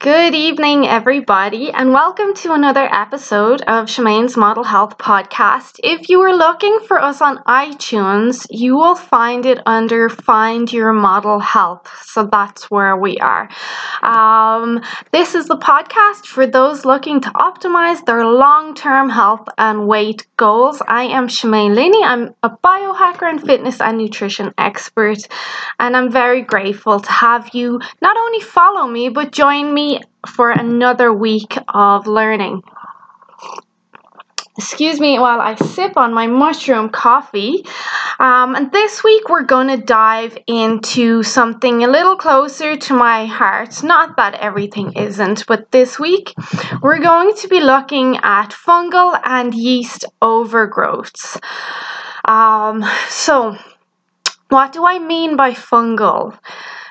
Good evening, everybody, and welcome to another episode of Shemaine's Model Health Podcast. If you are looking for us on iTunes, you will find it under Find Your Model Health. So that's where we are. Um, this is the podcast for those looking to optimize their long term health and weight goals. I am Shemaine Linney. I'm a biohacker and fitness and nutrition expert, and I'm very grateful to have you not only follow me but join me for another week of learning. Excuse me while I sip on my mushroom coffee. Um, and this week we're going to dive into something a little closer to my heart. Not that everything isn't, but this week we're going to be looking at fungal and yeast overgrowths. Um, so, what do I mean by fungal?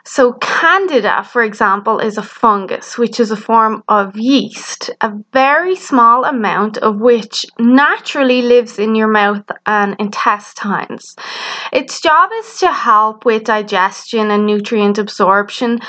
So, Candida, for example, is a fungus, which is a form of yeast, a very small amount of which naturally lives in your mouth and intestines. Its job is to help with digestion and nutrient absorption,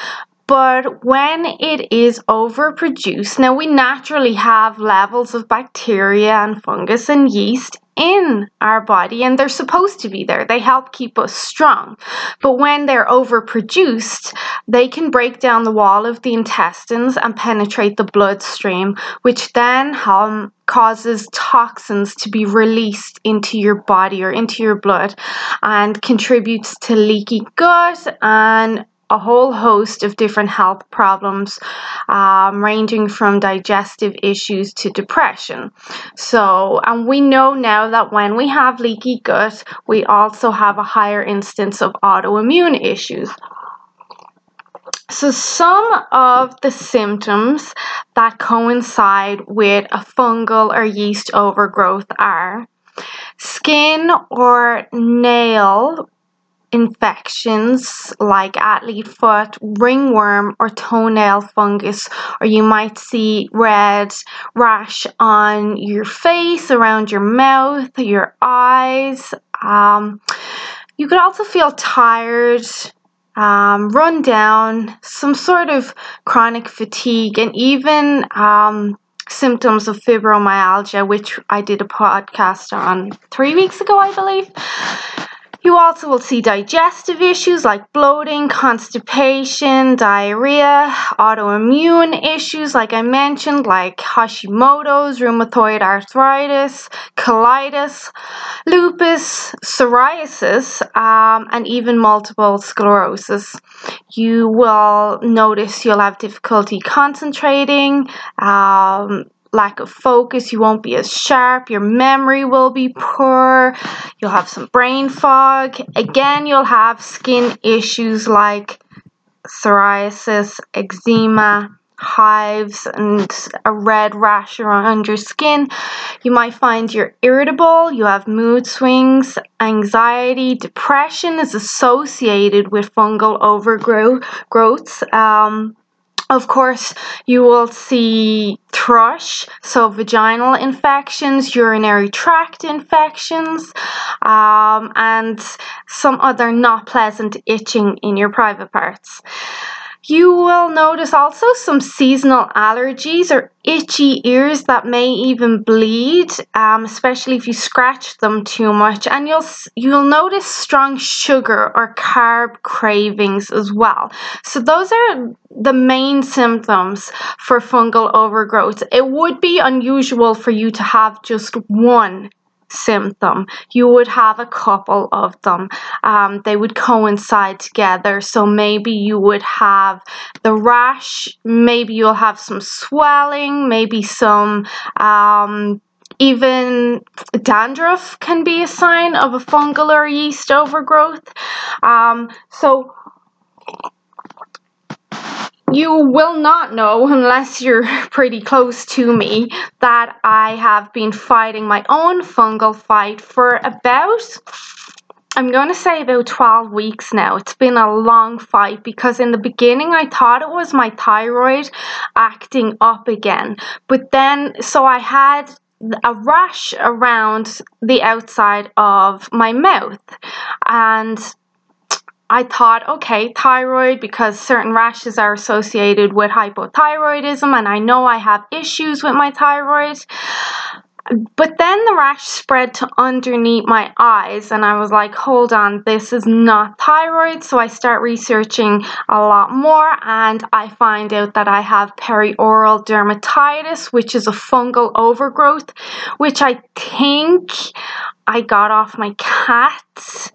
but when it is overproduced, now we naturally have levels of bacteria and fungus and yeast in our body and they're supposed to be there. They help keep us strong. But when they're overproduced, they can break down the wall of the intestines and penetrate the bloodstream, which then um, causes toxins to be released into your body or into your blood and contributes to leaky gut and a whole host of different health problems, um, ranging from digestive issues to depression. So, and we know now that when we have leaky gut, we also have a higher instance of autoimmune issues. So, some of the symptoms that coincide with a fungal or yeast overgrowth are skin or nail infections like athlete foot, ringworm, or toenail fungus, or you might see red rash on your face, around your mouth, your eyes. Um, you could also feel tired, um, run down, some sort of chronic fatigue, and even um, symptoms of fibromyalgia, which I did a podcast on three weeks ago, I believe. You also will see digestive issues like bloating, constipation, diarrhea, autoimmune issues, like I mentioned, like Hashimoto's, rheumatoid arthritis, colitis, lupus, psoriasis, um, and even multiple sclerosis. You will notice you'll have difficulty concentrating. Um, lack of focus, you won't be as sharp, your memory will be poor, you'll have some brain fog. Again, you'll have skin issues like psoriasis, eczema, hives, and a red rash around your skin. You might find you're irritable, you have mood swings, anxiety, depression is associated with fungal overgrowths. Um, of course, you will see thrush, so vaginal infections, urinary tract infections, um, and some other not pleasant itching in your private parts. You will notice also some seasonal allergies or itchy ears that may even bleed, um, especially if you scratch them too much. And you'll you'll notice strong sugar or carb cravings as well. So those are the main symptoms for fungal overgrowth. It would be unusual for you to have just one symptom. You would have a couple of them. Um, they would coincide together. So maybe you would have the rash, maybe you'll have some swelling, maybe some. Um, even dandruff can be a sign of a fungal or yeast overgrowth. Um, so you will not know unless you're pretty close to me that I have been fighting my own fungal fight for about I'm going to say about 12 weeks now. It's been a long fight because in the beginning I thought it was my thyroid acting up again. But then, so I had a rash around the outside of my mouth and I thought, okay, thyroid, because certain rashes are associated with hypothyroidism, and I know I have issues with my thyroid. But then the rash spread to underneath my eyes, and I was like, hold on, this is not thyroid. So I start researching a lot more, and I find out that I have perioral dermatitis, which is a fungal overgrowth, which I think I got off my cat.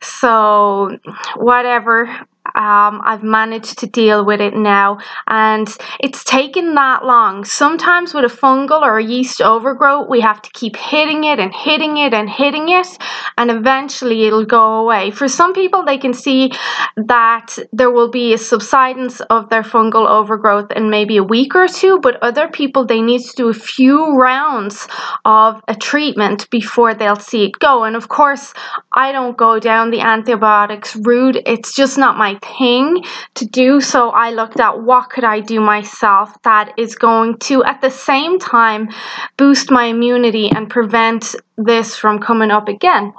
So, whatever um, I've managed to deal with it now, and it's taken that long. Sometimes with a fungal or a yeast overgrowth, we have to keep hitting it and hitting it and hitting it, and eventually it'll go away. For some people, they can see that there will be a subsidence of their fungal overgrowth in maybe a week or two, but other people, they need to do a few rounds of a treatment before they'll see it go. And of course, I don't go down the antibiotics route, it's just not my thing to do. So I looked at what could I do myself that is going to at the same time boost my immunity and prevent this from coming up again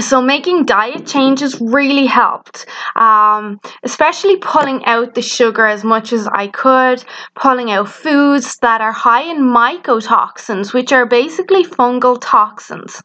so making diet changes really helped um, especially pulling out the sugar as much as i could pulling out foods that are high in mycotoxins which are basically fungal toxins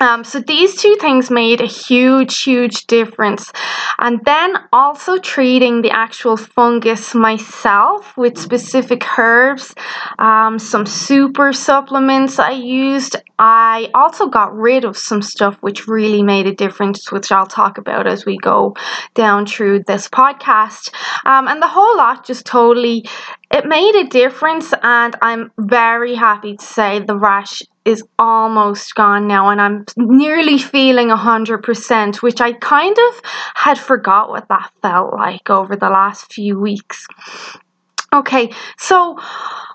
um, so these two things made a huge, huge difference. And then also treating the actual fungus myself with specific herbs, um, some super supplements I used. I also got rid of some stuff which really made a difference, which I'll talk about as we go down through this podcast. Um, and the whole lot just totally it made a difference and i'm very happy to say the rash is almost gone now and I'm nearly feeling 100%, which I kind of had forgot what that felt like over the last few weeks. Okay, so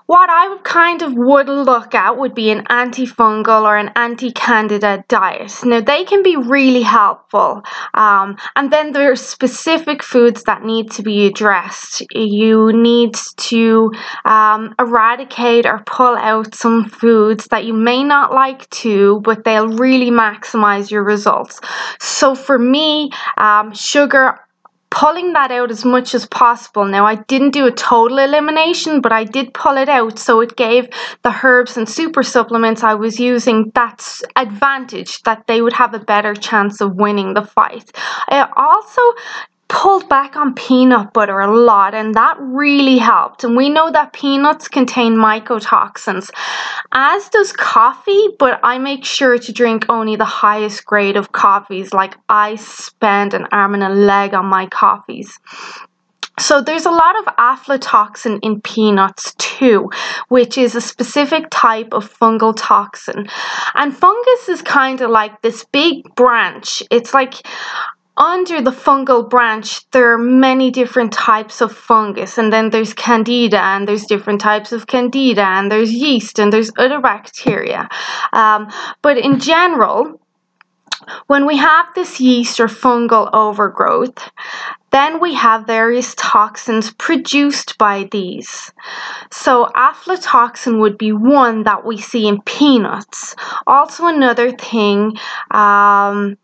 what I would kind of would look at would be an antifungal or an anti-candida diet. Now they can be really helpful, um, and then there are specific foods that need to be addressed. You need to um, eradicate or pull out some foods that you may not like to, but they'll really maximize your results. So for me, um, sugar pulling that out as much as possible. Now, I didn't do a total elimination, but I did pull it out, so it gave the herbs and super supplements I was using that advantage that they would have a better chance of winning the fight. I also pulled back on peanut butter a lot, and that really helped. And we know that peanuts contain mycotoxins, as does coffee, but I make sure to drink only the highest grade of coffees. Like I spend an arm and a leg on my coffees. So there's a lot of aflatoxin in peanuts too, which is a specific type of fungal toxin. And fungus is kind of like this big branch. It's like under the fungal branch, there are many different types of fungus, and then there's candida, and there's different types of candida, and there's yeast, and there's other bacteria. Um, but in general, when we have this yeast or fungal overgrowth, then we have various toxins produced by these. So, aflatoxin would be one that we see in peanuts. Also, another thing. Um,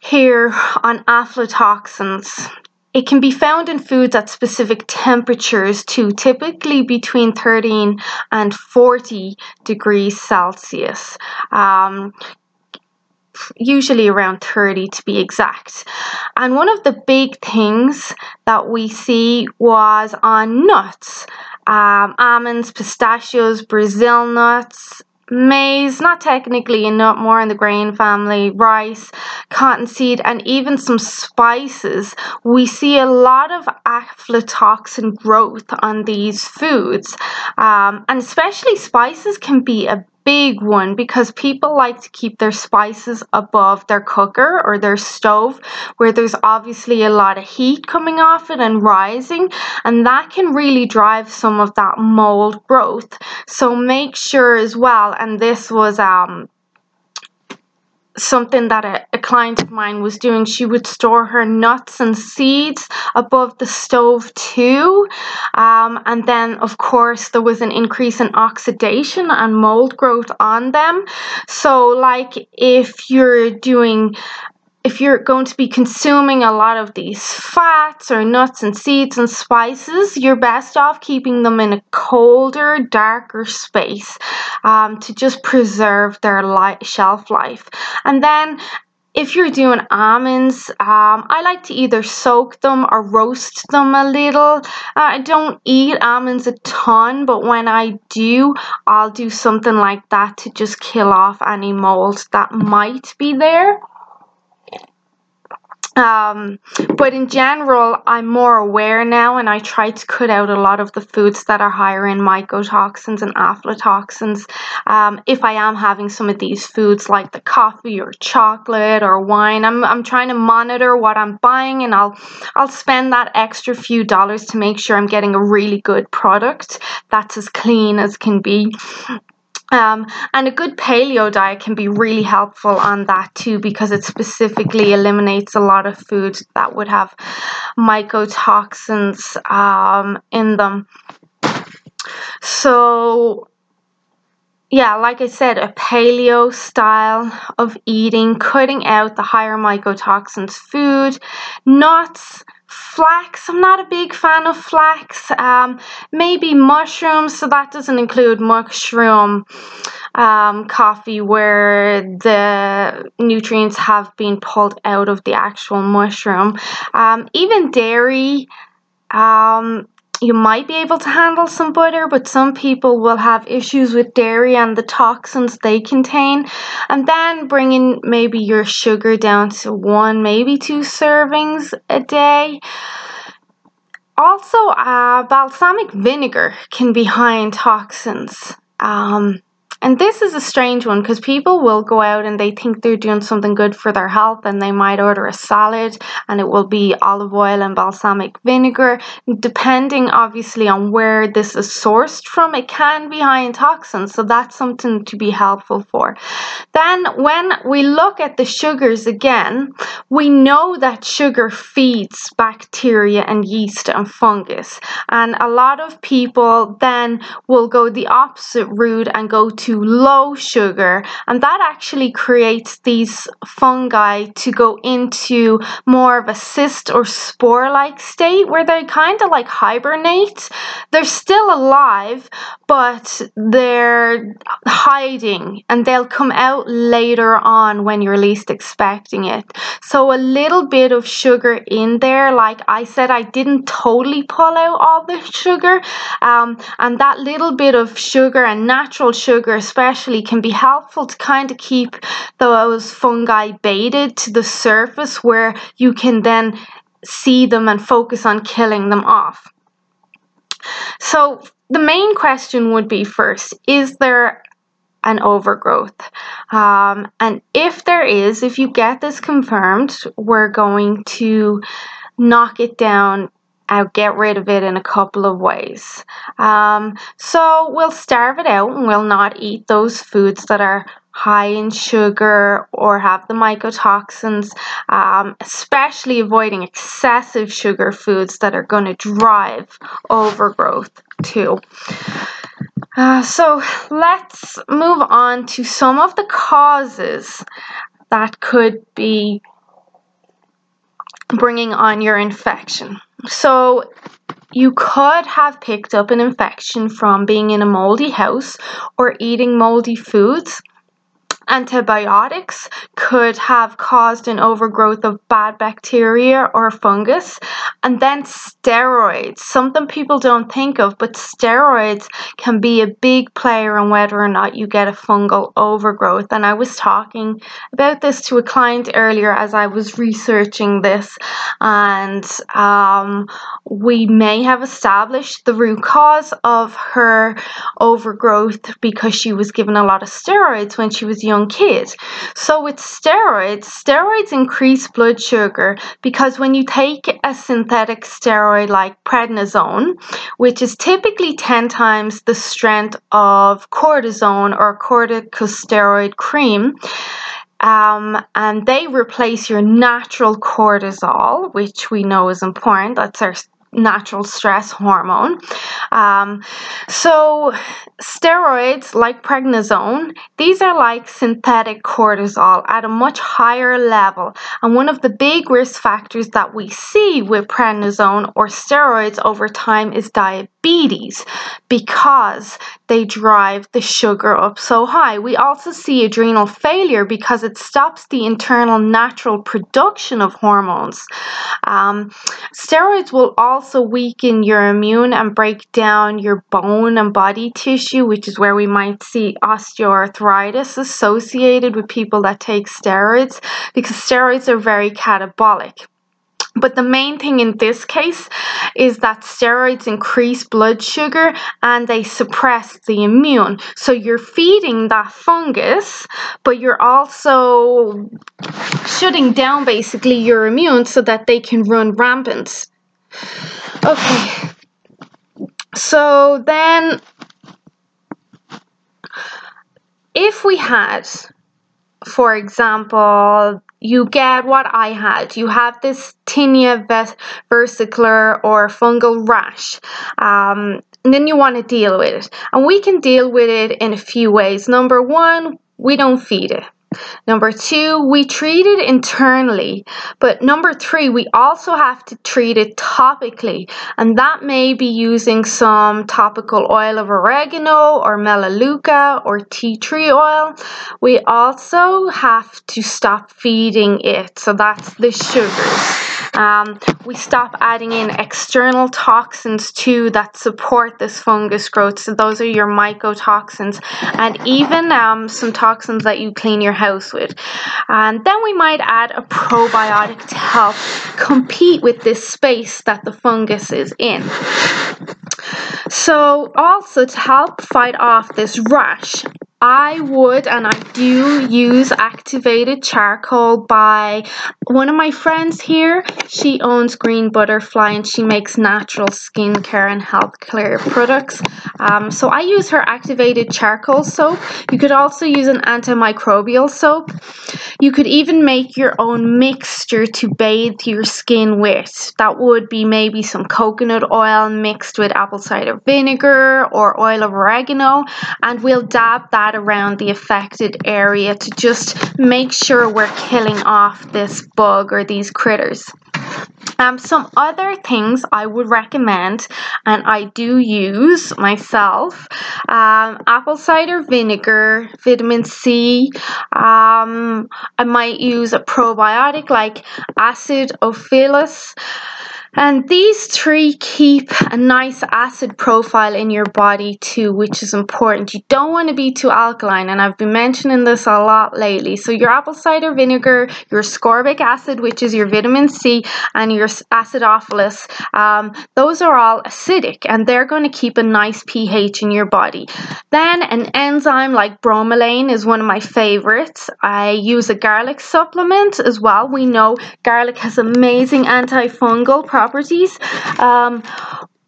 here on aflatoxins. It can be found in foods at specific temperatures too, typically between 13 and 40 degrees Celsius. Um, usually around 30 to be exact. And one of the big things that we see was on nuts. Um, almonds, pistachios, Brazil nuts, maize, not technically a nut, more in the grain family, rice, cottonseed, and even some spices, we see a lot of aflatoxin growth on these foods. Um, and especially spices can be a big one because people like to keep their spices above their cooker or their stove where there's obviously a lot of heat coming off it and rising and that can really drive some of that mold growth. So make sure as well and this was um something that a, a, client of mine was doing. She would store her nuts and seeds above the stove too. Um, and then, of course, there was an increase in oxidation and mold growth on them. So, like if you're doing if you're going to be consuming a lot of these fats or nuts and seeds and spices, you're best off keeping them in a colder, darker space um, to just preserve their light, shelf life. And then if you're doing almonds, um, I like to either soak them or roast them a little. Uh, I don't eat almonds a ton, but when I do, I'll do something like that to just kill off any mold that might be there. Um, but in general, I'm more aware now and I try to cut out a lot of the foods that are higher in mycotoxins and aflatoxins. Um, if I am having some of these foods like the coffee or chocolate or wine, I'm, I'm trying to monitor what I'm buying and I'll, I'll spend that extra few dollars to make sure I'm getting a really good product that's as clean as can be. Um, and a good paleo diet can be really helpful on that too because it specifically eliminates a lot of food that would have mycotoxins um, in them. So, yeah, like I said, a paleo style of eating, cutting out the higher mycotoxins food, nuts Flax, I'm not a big fan of flax. Um, maybe mushrooms, so that doesn't include mushroom um, coffee where the nutrients have been pulled out of the actual mushroom. Um, even dairy, um, you might be able to handle some butter, but some people will have issues with dairy and the toxins they contain. And then bringing maybe your sugar down to one, maybe two servings a day. Also, uh, balsamic vinegar can be high in toxins. Um, and this is a strange one because people will go out and they think they're doing something good for their health and they might order a salad and it will be olive oil and balsamic vinegar. Depending obviously on where this is sourced from, it can be high in toxins. So that's something to be helpful for. Then when we look at the sugars again, we know that sugar feeds bacteria and yeast and fungus. And a lot of people then will go the opposite route and go to to low sugar and that actually creates these fungi to go into more of a cyst or spore like state where they kind of like hibernate. They're still alive, but they're hiding and they'll come out later on when you're least expecting it. So a little bit of sugar in there, like I said, I didn't totally pull out all the sugar, um, and that little bit of sugar and natural sugar especially can be helpful to kind of keep those fungi baited to the surface where you can then see them and focus on killing them off. So the main question would be first, is there an overgrowth? Um, and if there is, if you get this confirmed, we're going to knock it down I'll get rid of it in a couple of ways. Um, so we'll starve it out and we'll not eat those foods that are high in sugar or have the mycotoxins, um, especially avoiding excessive sugar foods that are going to drive overgrowth too. Uh, so let's move on to some of the causes that could be bringing on your infection. So you could have picked up an infection from being in a moldy house or eating moldy foods antibiotics could have caused an overgrowth of bad bacteria or fungus. And then steroids, something people don't think of, but steroids can be a big player in whether or not you get a fungal overgrowth. And I was talking about this to a client earlier as I was researching this, and um, we may have established the root cause of her overgrowth because she was given a lot of steroids when she was a young kid. So with steroids, steroids increase blood sugar because when you take a synthetic steroid like prednisone, which is typically 10 times the strength of cortisone or corticosteroid cream, um, and they replace your natural cortisol, which we know is important. That's our natural stress hormone. Um, so, steroids like prednisone, these are like synthetic cortisol at a much higher level. And one of the big risk factors that we see with prednisone or steroids over time is diabetes because they drive the sugar up so high. We also see adrenal failure because it stops the internal natural production of hormones. Um, steroids will also weaken your immune and break down your bone and body tissue, which is where we might see osteoarthritis associated with people that take steroids because steroids are very catabolic. But the main thing in this case is that steroids increase blood sugar and they suppress the immune. So you're feeding that fungus, but you're also shutting down basically your immune so that they can run rampant. Okay. So then, if we had, for example, you get what I had. You have this tinea versicolor or fungal rash. Um, and then you want to deal with it. And we can deal with it in a few ways. Number one, we don't feed it. Number two, we treat it internally. But number three, we also have to treat it topically. And that may be using some topical oil of oregano or melaleuca or tea tree oil. We also have to stop feeding it. So that's the sugars. Um, we stop adding in external toxins too that support this fungus growth. So those are your mycotoxins and even um, some toxins that you clean your house with. And then we might add a probiotic to help compete with this space that the fungus is in. So, also to help fight off this rash, I would and I do use activated charcoal by one of my friends here. She owns Green Butterfly and she makes natural skincare and health care products. Um, so I use her activated charcoal soap. You could also use an antimicrobial soap. You could even make your own mixture to bathe your skin with. That would be maybe some coconut oil mixed with apple cider vinegar or oil of oregano, and we'll dab that around the affected area to just make sure we're killing off this bug or these critters. Um, some other things I would recommend, and I do use myself um, apple cider vinegar, vitamin C. Um, I might use a probiotic like acidophilus. And these three keep a nice acid profile in your body too, which is important. You don't want to be too alkaline, and I've been mentioning this a lot lately. So, your apple cider vinegar, your ascorbic acid, which is your vitamin C, and your acidophilus, um, those are all acidic and they're going to keep a nice pH in your body. Then, an enzyme like bromelain is one of my favorites. I use a garlic supplement as well. We know garlic has amazing antifungal properties properties. Um,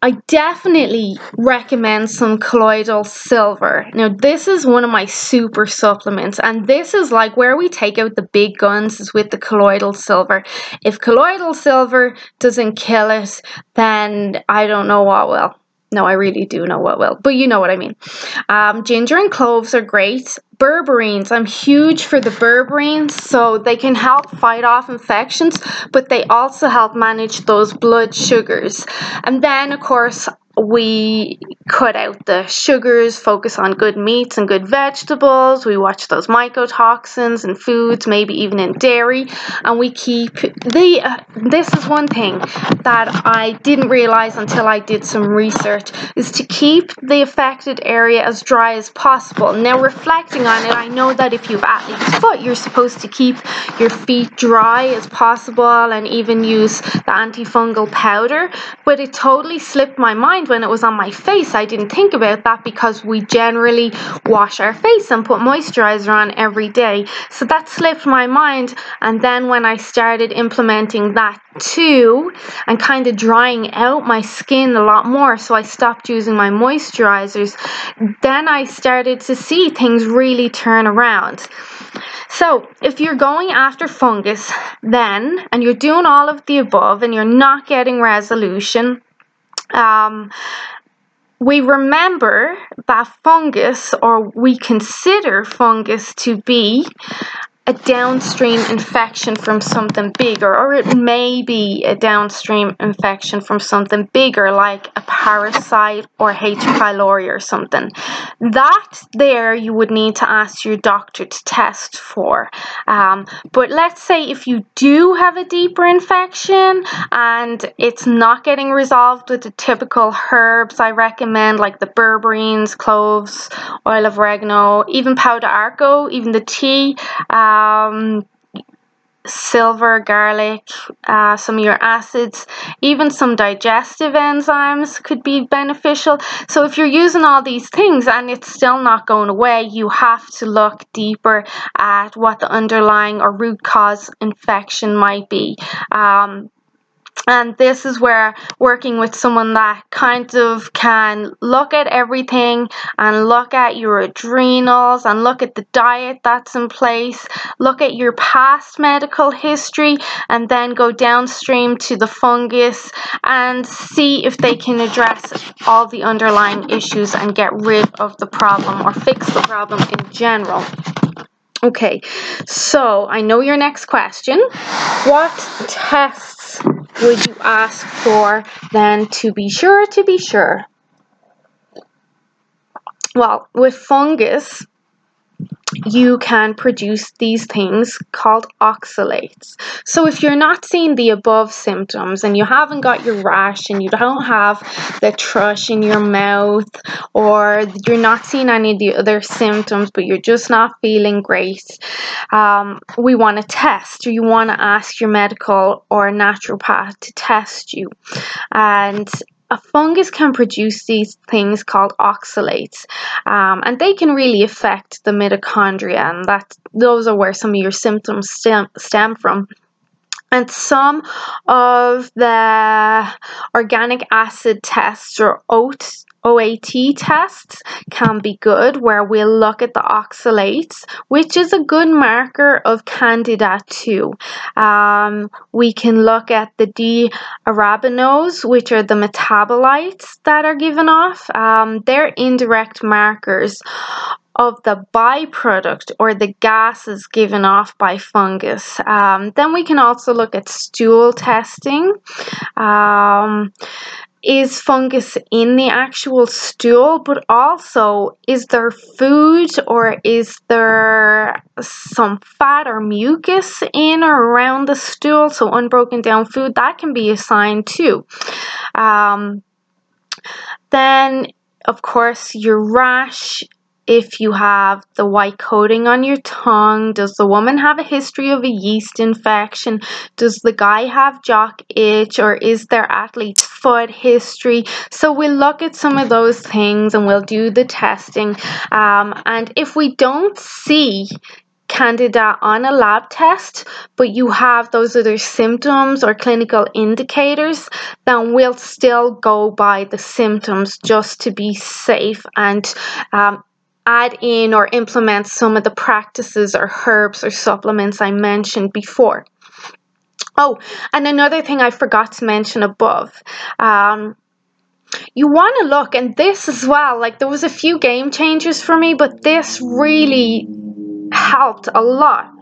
I definitely recommend some colloidal silver. Now, this is one of my super supplements, and this is like where we take out the big guns is with the colloidal silver. If colloidal silver doesn't kill it, then I don't know what will. No, I really do know what will, but you know what I mean. Um, ginger and cloves are great. Berberines, I'm huge for the berberines, so they can help fight off infections, but they also help manage those blood sugars. And then, of course, we cut out the sugars, focus on good meats and good vegetables. We watch those mycotoxins in foods, maybe even in dairy, and we keep the. Uh, this is one thing that I didn't realize until I did some research is to keep the affected area as dry as possible. Now, reflecting on it, I know that if you've athlete's foot, you're supposed to keep your feet dry as possible and even use the antifungal powder, but it totally slipped my mind when it was on my face, I didn't think about that because we generally wash our face and put moisturizer on every day. So that slipped my mind. And then when I started implementing that too and kind of drying out my skin a lot more, so I stopped using my moisturizers, then I started to see things really turn around. So, if you're going after fungus then and you're doing all of the above and you're not getting resolution, Um, we remember that fungus, or we consider fungus to be a downstream infection from something bigger, or it may be a downstream infection from something bigger, like a parasite or H. pylori or something. That there you would need to ask your doctor to test for. Um, but let's say if you do have a deeper infection and it's not getting resolved with the typical herbs I recommend, like the berberines, cloves, oil of oregano, even pau d'arco, even the tea. Um, um, silver, garlic, uh, some of your acids, even some digestive enzymes could be beneficial. So if you're using all these things and it's still not going away, you have to look deeper at what the underlying or root cause infection might be. Um, and this is where working with someone that kind of can look at everything and look at your adrenals and look at the diet that's in place, look at your past medical history, and then go downstream to the fungus and see if they can address all the underlying issues and get rid of the problem or fix the problem in general. Okay, so I know your next question. What tests would you ask for then to be sure to be sure? Well, with fungus, you can produce these things called oxalates. So if you're not seeing the above symptoms and you haven't got your rash and you don't have the thrush in your mouth or you're not seeing any of the other symptoms but you're just not feeling great, um, we want to test you want to ask your medical or naturopath to test you. And a fungus can produce these things called oxalates, um, and they can really affect the mitochondria, and that those are where some of your symptoms stem, stem from. And some of the organic acid tests or oats OAT tests can be good where we'll look at the oxalates, which is a good marker of Candida too. Um, we can look at the D-arabinose, which are the metabolites that are given off. Um, they're indirect markers of the byproduct or the gases given off by fungus. Um, then we can also look at stool testing. Um, is fungus in the actual stool, but also is there food or is there some fat or mucus in or around the stool? So, unbroken down food that can be a sign too. Um, then, of course, your rash if you have the white coating on your tongue? Does the woman have a history of a yeast infection? Does the guy have jock itch or is there athlete's foot history? So we'll look at some of those things and we'll do the testing. Um, and if we don't see candida on a lab test, but you have those other symptoms or clinical indicators, then we'll still go by the symptoms just to be safe and um, add in or implement some of the practices or herbs or supplements I mentioned before. Oh, and another thing I forgot to mention above. Um, you want to look, and this as well, like there was a few game changers for me, but this really helped a lot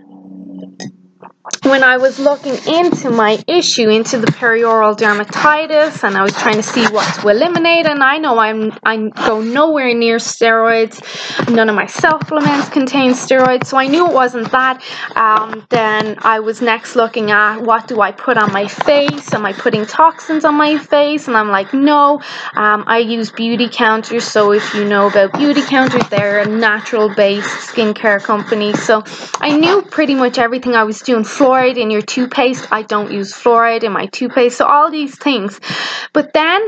when I was looking into my issue, into the perioral dermatitis, and I was trying to see what to eliminate, and I know I'm I go nowhere near steroids. None of my supplements contain steroids, so I knew it wasn't that. Um, then I was next looking at what do I put on my face? Am I putting toxins on my face? And I'm like, no. Um, I use Beautycounter, so if you know about Beautycounter, they're a natural-based skincare company. So I knew pretty much everything I was doing fluoride in your toothpaste. I don't use fluoride in my toothpaste. So all these things. But then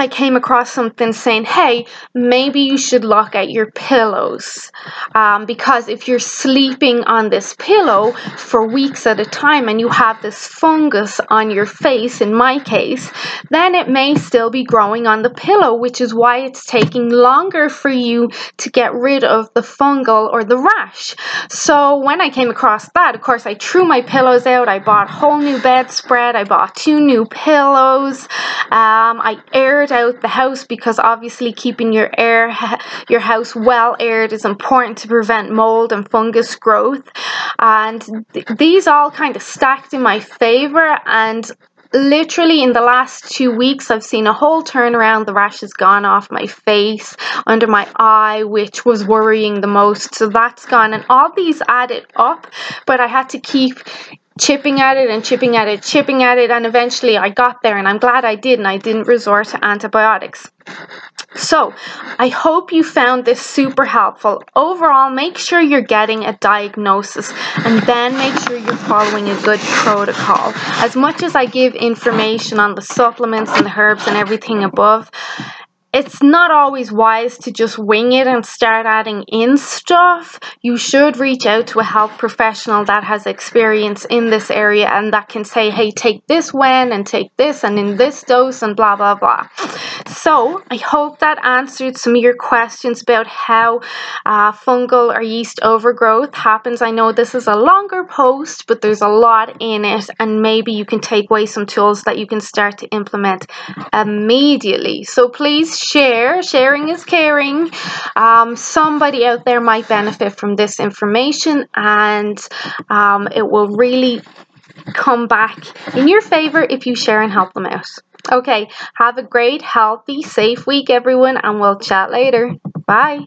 I came across something saying, hey, maybe you should look at your pillows. Um, because if you're sleeping on this pillow for weeks at a time and you have this fungus on your face, in my case, then it may still be growing on the pillow, which is why it's taking longer for you to get rid of the fungal or the rash. So when I came across that, of course, I threw my pillows out. I bought a whole new bedspread. I bought two new pillows. Um, I aired out the house because obviously keeping your air your house well aired is important to prevent mold and fungus growth. And th- these all kind of stacked in my favor and literally in the last two weeks i've seen a whole turnaround. The rash has gone off my face under my eye which was worrying the most. So that's gone and all these added up but i had to keep chipping at it and chipping at it, chipping at it, and eventually I got there, and I'm glad I did, and I didn't resort to antibiotics. So, I hope you found this super helpful. Overall, make sure you're getting a diagnosis and then make sure you're following a good protocol. As much as I give information on the supplements and the herbs and everything above, it's not always wise to just wing it and start adding in stuff. You should reach out to a health professional that has experience in this area and that can say, hey, take this when and take this and in this dose and blah, blah, blah. So I hope that answered some of your questions about how uh, fungal or yeast overgrowth happens. I know this is a longer post, but there's a lot in it, and maybe you can take away some tools that you can start to implement immediately. So please share. Sharing is caring. Um, somebody out there might benefit from this information, and um, it will really come back in your favor if you share and help them out. Okay, have a great, healthy, safe week, everyone, and we'll chat later. Bye.